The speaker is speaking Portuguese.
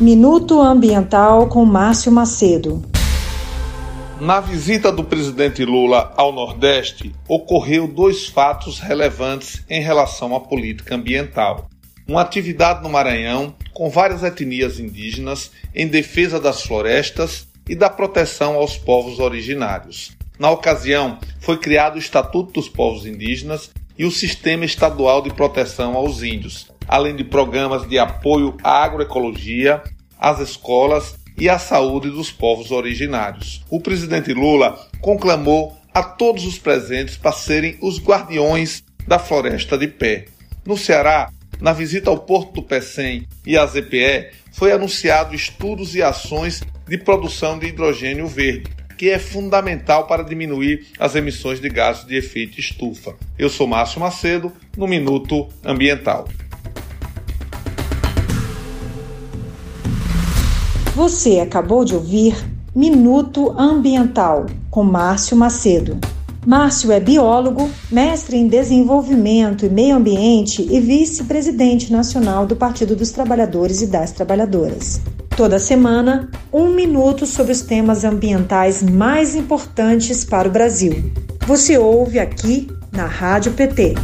Minuto Ambiental com Márcio Macedo. Na visita do presidente Lula ao Nordeste, ocorreu dois fatos relevantes em relação à política ambiental. Uma atividade no Maranhão com várias etnias indígenas em defesa das florestas e da proteção aos povos originários. Na ocasião, foi criado o Estatuto dos Povos Indígenas e o Sistema Estadual de Proteção aos Índios, além de programas de apoio à agroecologia, às escolas e à saúde dos povos originários. O presidente Lula conclamou a todos os presentes para serem os guardiões da floresta de pé. No Ceará, na visita ao Porto do Pecém e à ZPE, foi anunciado estudos e ações de produção de hidrogênio verde, que é fundamental para diminuir as emissões de gases de efeito estufa. Eu sou Márcio Macedo, no Minuto Ambiental. Você acabou de ouvir Minuto Ambiental com Márcio Macedo. Márcio é biólogo, mestre em desenvolvimento e meio ambiente e vice-presidente nacional do Partido dos Trabalhadores e das Trabalhadoras. Toda semana, um minuto sobre os temas ambientais mais importantes para o Brasil. Você ouve aqui na Rádio PT.